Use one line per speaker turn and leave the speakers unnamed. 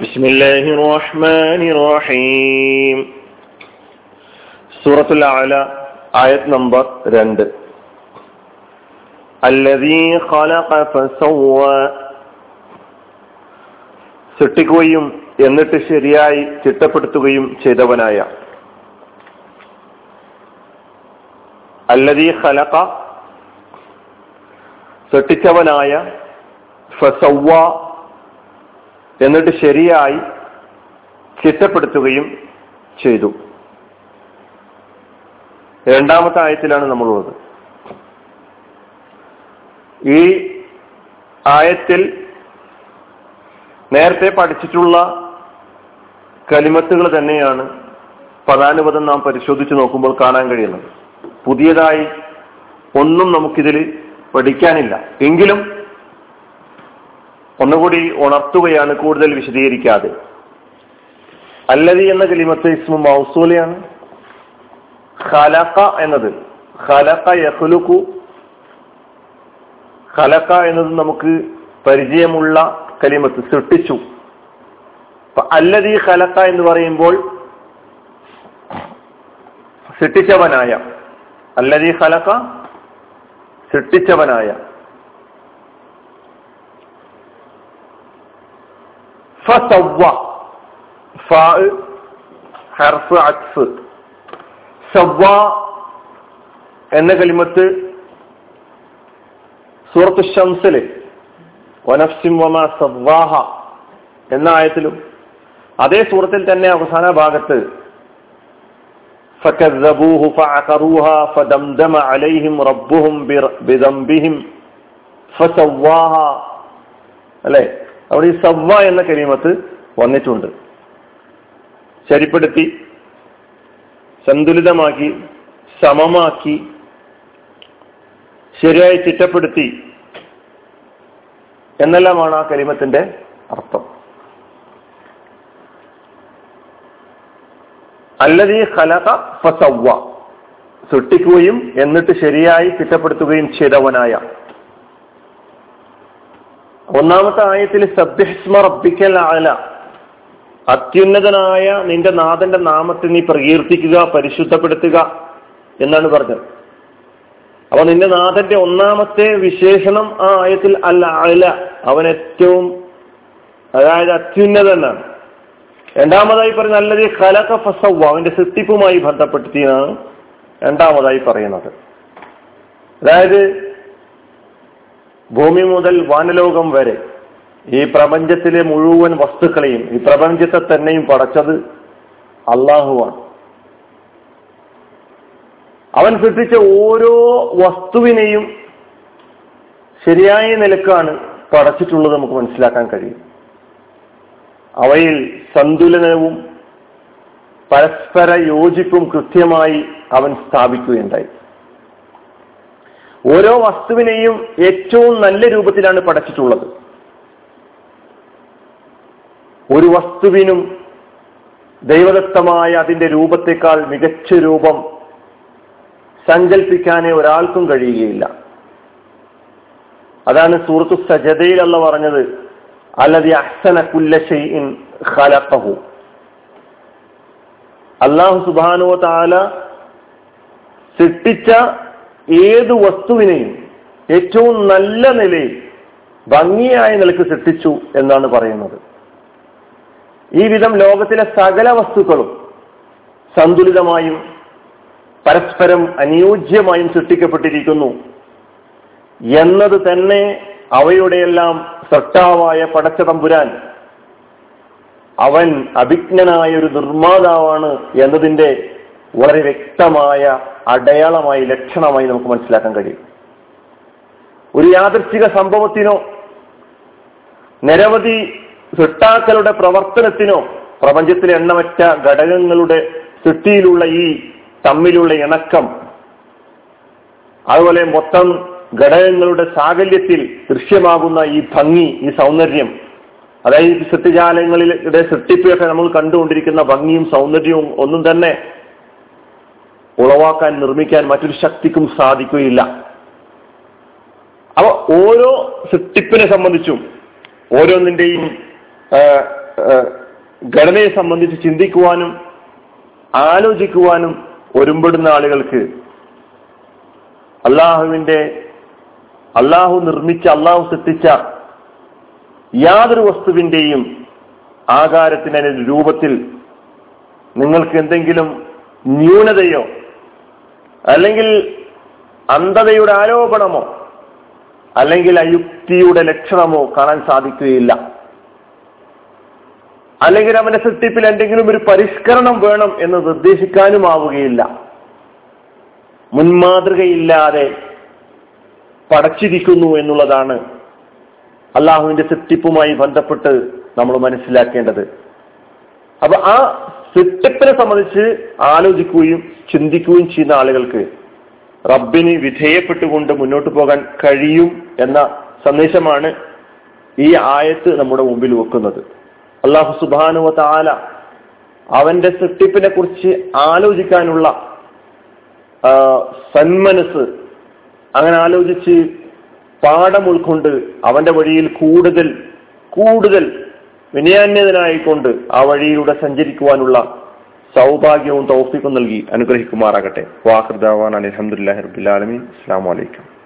بسم الله الرحمن الرحيم سورة الأعلى آية نمبر 2 الذي خلق فسوى സൃഷ്ടിക്കുകയും എന്നിട്ട് ശരിയായി ചിട്ടപ്പെടുത്തുകയും ചെയ്തവനായ അല്ലതീ ഖലഖ സൃഷ്ടിച്ചവനായ ഫസവ്വ എന്നിട്ട് ശരിയായി ചിട്ടപ്പെടുത്തുകയും ചെയ്തു. രണ്ടാമത്തെ ആയത്തിലാണ് നമ്മളുള്ളത്. ഈ ആയത്തിൽ നേരത്തെ പഠിച്ചിട്ടുള്ള കലിമത്തുകൾ തന്നെയാണ് പദാനുപദം നാം പരിശോധിച്ച് നോക്കുമ്പോൾ കാണാൻ കഴിയുന്നത്. പുതിയതായി ഒന്നും നമുക്കിതിൽ പഠിക്കാനില്ല. എങ്കിലും ഒന്നുകൂടി ഉണർത്തുകയാണ് കൂടുതൽ വിശദീകരിക്കാതെ. അല്ലതി എന്ന കലിമത്ത് ഇസ്മു മൗസൂലയാണ്. ഖലഖ എന്നത് ഖലഖ യഖ്ലുഖു ഖലഖ എന്നത് നമുക്ക് പരിചയമുള്ള കലിമത്ത് സൃഷ്ടിച്ചു. അല്ലതി ഖലഖ എന്ന് പറയുമ്പോൾ സൃഷ്ടിച്ചവനായ അല്ലതി ഖലഖ സൃഷ്ടിച്ചവനായ ഫസവ്വ ഫാ ഹർഫ് അക്സ് സവ്വ എന്ന കലിമത്ത് സൂറത്ത് ഷംസില് വനഫ്സിം വമ സവ്വാഹ എന്ന ആയത്തിലും അതേ സൂറത്തിൽ തന്നെ അവസാന ഭാഗത്ത് فكذبوه فعقروها فدمدم عليهم ربهم بذنبهم فسواها അല്ലേ അവിടെ ഈ സവ്വ എന്ന കരീമത്ത് വന്നിട്ടുണ്ട്. ശരിപ്പെടുത്തി സന്തുലിതമാക്കി സമമാക്കി ശരിയായി ചിട്ടപ്പെടുത്തി എന്നെല്ലാമാണ് ആ കലിമത്തിന്റെ അർത്ഥം. അല്ലതീ ഖലക ഫസവ്വ. സൃഷ്ടിക്കുകയും എന്നിട്ട് ശരിയായി ചിട്ടപ്പെടുത്തുകയും ചെയ്തവനായ ഒന്നാമത്തെ ആയത്തിൽ സബ്യഹ്സ്മ റബ്ബിക്കൽ ആല അത്യുന്നതനായ നിന്റെ നാഥന്റെ നാമത്തെ നീ പ്രകീർത്തിക്കുക പരിശുദ്ധപ്പെടുത്തുക എന്നാണ് പറഞ്ഞത്. അപ്പൊ നിന്റെ നാഥന്റെ ഒന്നാമത്തെ വിശേഷണം ആ ആയത്തിൽ അല്ല അല അവൻ ഏറ്റവും അതായത് അത്യുന്നതനാണ്. രണ്ടാമതായി പറഞ്ഞ അല്ലെങ്കിൽ കലക ഫസവ അവന്റെ സൃഷ്ടിപ്പുമായി ബന്ധപ്പെടുത്തിയാണ് രണ്ടാമതായി പറയുന്നത്. അതായത് ഭൂമി മുതൽ വാനലോകം വരെ ഈ പ്രപഞ്ചത്തിലെ മുഴുവൻ വസ്തുക്കളെയും ഈ പ്രപഞ്ചത്തെ തന്നെയും പടച്ചത് അള്ളാഹുവാണ്. അവൻ സൃഷ്ടിച്ച ഓരോ വസ്തുവിനെയും ശരിയായ നിലക്കാണ് പടച്ചിട്ടുള്ളത് നമുക്ക് മനസ്സിലാക്കാൻ കഴിയും. അവയിൽ സന്തുലനവും പരസ്പര യോജിപ്പും കൃത്യമായി അവൻ സ്ഥാപിക്കുകയുണ്ടായി. ഓരോ വസ്തുവിനെയും ഏറ്റവും നല്ല രൂപത്തിലാണ് പടച്ചിട്ടുള്ളത്. ഒരു വസ്തുവിനും ദൈവദത്തമായ അതിന്റെ രൂപത്തെക്കാൾ മികച്ച രൂപം സങ്കല്പിക്കാനേ ഒരാൾക്കും കഴിയുകയില്ല. അതാണ് സൂറത്തു സജതയിൽ അല്ല പറഞ്ഞത് അല്ലതി അഹ്സന കുല്ല ഷൈഇൻ ഖലഖഹു. അള്ളാഹു സുബാനുവ താല സൃഷ്ടിച്ച ഏത് വസ്തുവിനെയും ഏറ്റവും നല്ല നിലയിൽ ഭംഗിയായ നിലയ്ക്ക് സൃഷ്ടിച്ചു എന്നാണ് പറയുന്നത്. ഈ വിധം ലോകത്തിലെ സകല വസ്തുക്കളും സന്തുലിതമായും പരസ്പരം അനുയോജ്യമായും സൃഷ്ടിക്കപ്പെട്ടിരിക്കുന്നു എന്നത് തന്നെ അവയുടെയെല്ലാം സൃഷ്ടാവായ പടച്ച തമ്പുരാൻ അവൻ അഭിജ്ഞനായ ഒരു നിർമ്മാതാവാണ് എന്നതിന്റെ വളരെ വ്യക്തമായ അടയാളമായി ലക്ഷണമായി നമുക്ക് മനസ്സിലാക്കാൻ കഴിയും. ഒരു യാദൃച്ഛിക സംഭവത്തിനോ നിരവധി സൃഷ്ടാക്കളുടെ പ്രവർത്തനത്തിനോ പ്രപഞ്ചത്തിലെ എണ്ണമറ്റ ഘടകങ്ങളുടെ സൃഷ്ടിയിലുള്ള ഈ തമ്മിലുള്ള ഇണക്കം അതുപോലെ മൊത്തം ഘടകങ്ങളുടെ സാകല്യത്തിൽ ദൃശ്യമാകുന്ന ഈ ഭംഗി ഈ സൗന്ദര്യം അതായത് സൃഷ്ടിജാലങ്ങളിലെ സൃഷ്ടിപ്പൊക്കെ നമ്മൾ കണ്ടുകൊണ്ടിരിക്കുന്ന ഭംഗിയും സൗന്ദര്യവും ഒന്നും തന്നെ ഉളവാക്കാൻ നിർമ്മിക്കാൻ മറ്റൊരു ശക്തിക്കും സാധിക്കുകയില്ല. അപ്പൊ ഓരോ സൃഷ്ടിപ്പിനെ സംബന്ധിച്ചും ഓരോന്നിന്റെയും ഘടനയെ സംബന്ധിച്ച് ചിന്തിക്കുവാനും ആലോചിക്കുവാനും ഒരുമ്പെടുന്ന ആളുകൾക്ക് അള്ളാഹുവിന്റെ അള്ളാഹു നിർമ്മിച്ച അള്ളാഹു സൃഷ്ടിച്ച യാതൊരു വസ്തുവിന്റെയും ആകാരത്തിന് രൂപത്തിൽ നിങ്ങൾക്ക് എന്തെങ്കിലും ന്യൂനതയോ അല്ലെങ്കിൽ അന്ധതയുടെ ആരോപണമോ അല്ലെങ്കിൽ അയുക്തിയുടെ ലക്ഷണമോ കാണാൻ സാധിക്കുകയില്ല. അല്ലെങ്കിൽ അവന്റെ സൃഷ്ടിപ്പിൽ എന്തെങ്കിലും ഒരു പരിഷ്കരണം വേണം എന്ന് നിർദ്ദേശിക്കാനുമാവുകയില്ല മുൻമാതൃകയില്ലാതെ പടച്ചിരിക്കുന്നു എന്നുള്ളതാണ് അള്ളാഹുവിന്റെ സൃഷ്ടിപ്പുമായി ബന്ധപ്പെട്ട് നമ്മൾ മനസ്സിലാക്കേണ്ടത്. അപ്പൊ ആ സൃഷ്ടിപ്പിനെ സംബന്ധിച്ച് ആലോചിക്കുകയും ചിന്തിക്കുകയും ചെയ്യുന്ന ആളുകൾക്ക് റബ്ബിന് വിധേയപ്പെട്ടുകൊണ്ട് മുന്നോട്ട് പോകാൻ കഴിയും എന്ന സന്ദേശമാണ് ഈ ആയത്ത് നമ്മുടെ മുമ്പിൽ വെക്കുന്നത്. അള്ളാഹു സുബാനുവ താല അവന്റെ സൃഷ്ടിപ്പിനെ കുറിച്ച് ആലോചിക്കാനുള്ള സന്മനസ് അങ്ങനെ ആലോചിച്ച് പാഠം ഉൾക്കൊണ്ട് അവന്റെ വഴിയിൽ കൂടുതൽ കൂടുതൽ വിനയാന്യതനായിക്കൊണ്ട് ആ വഴിയിലൂടെ സഞ്ചരിക്കുവാനുള്ള സൗഭാഗ്യവും തൗഫീഖും നൽകി അനുഗ്രഹിക്കുമാറാകട്ടെ. വാഹൃദാവാൻ അലഹമുല്ലാ റബുലാലമീൻ അസ്സാം വലൈക്കും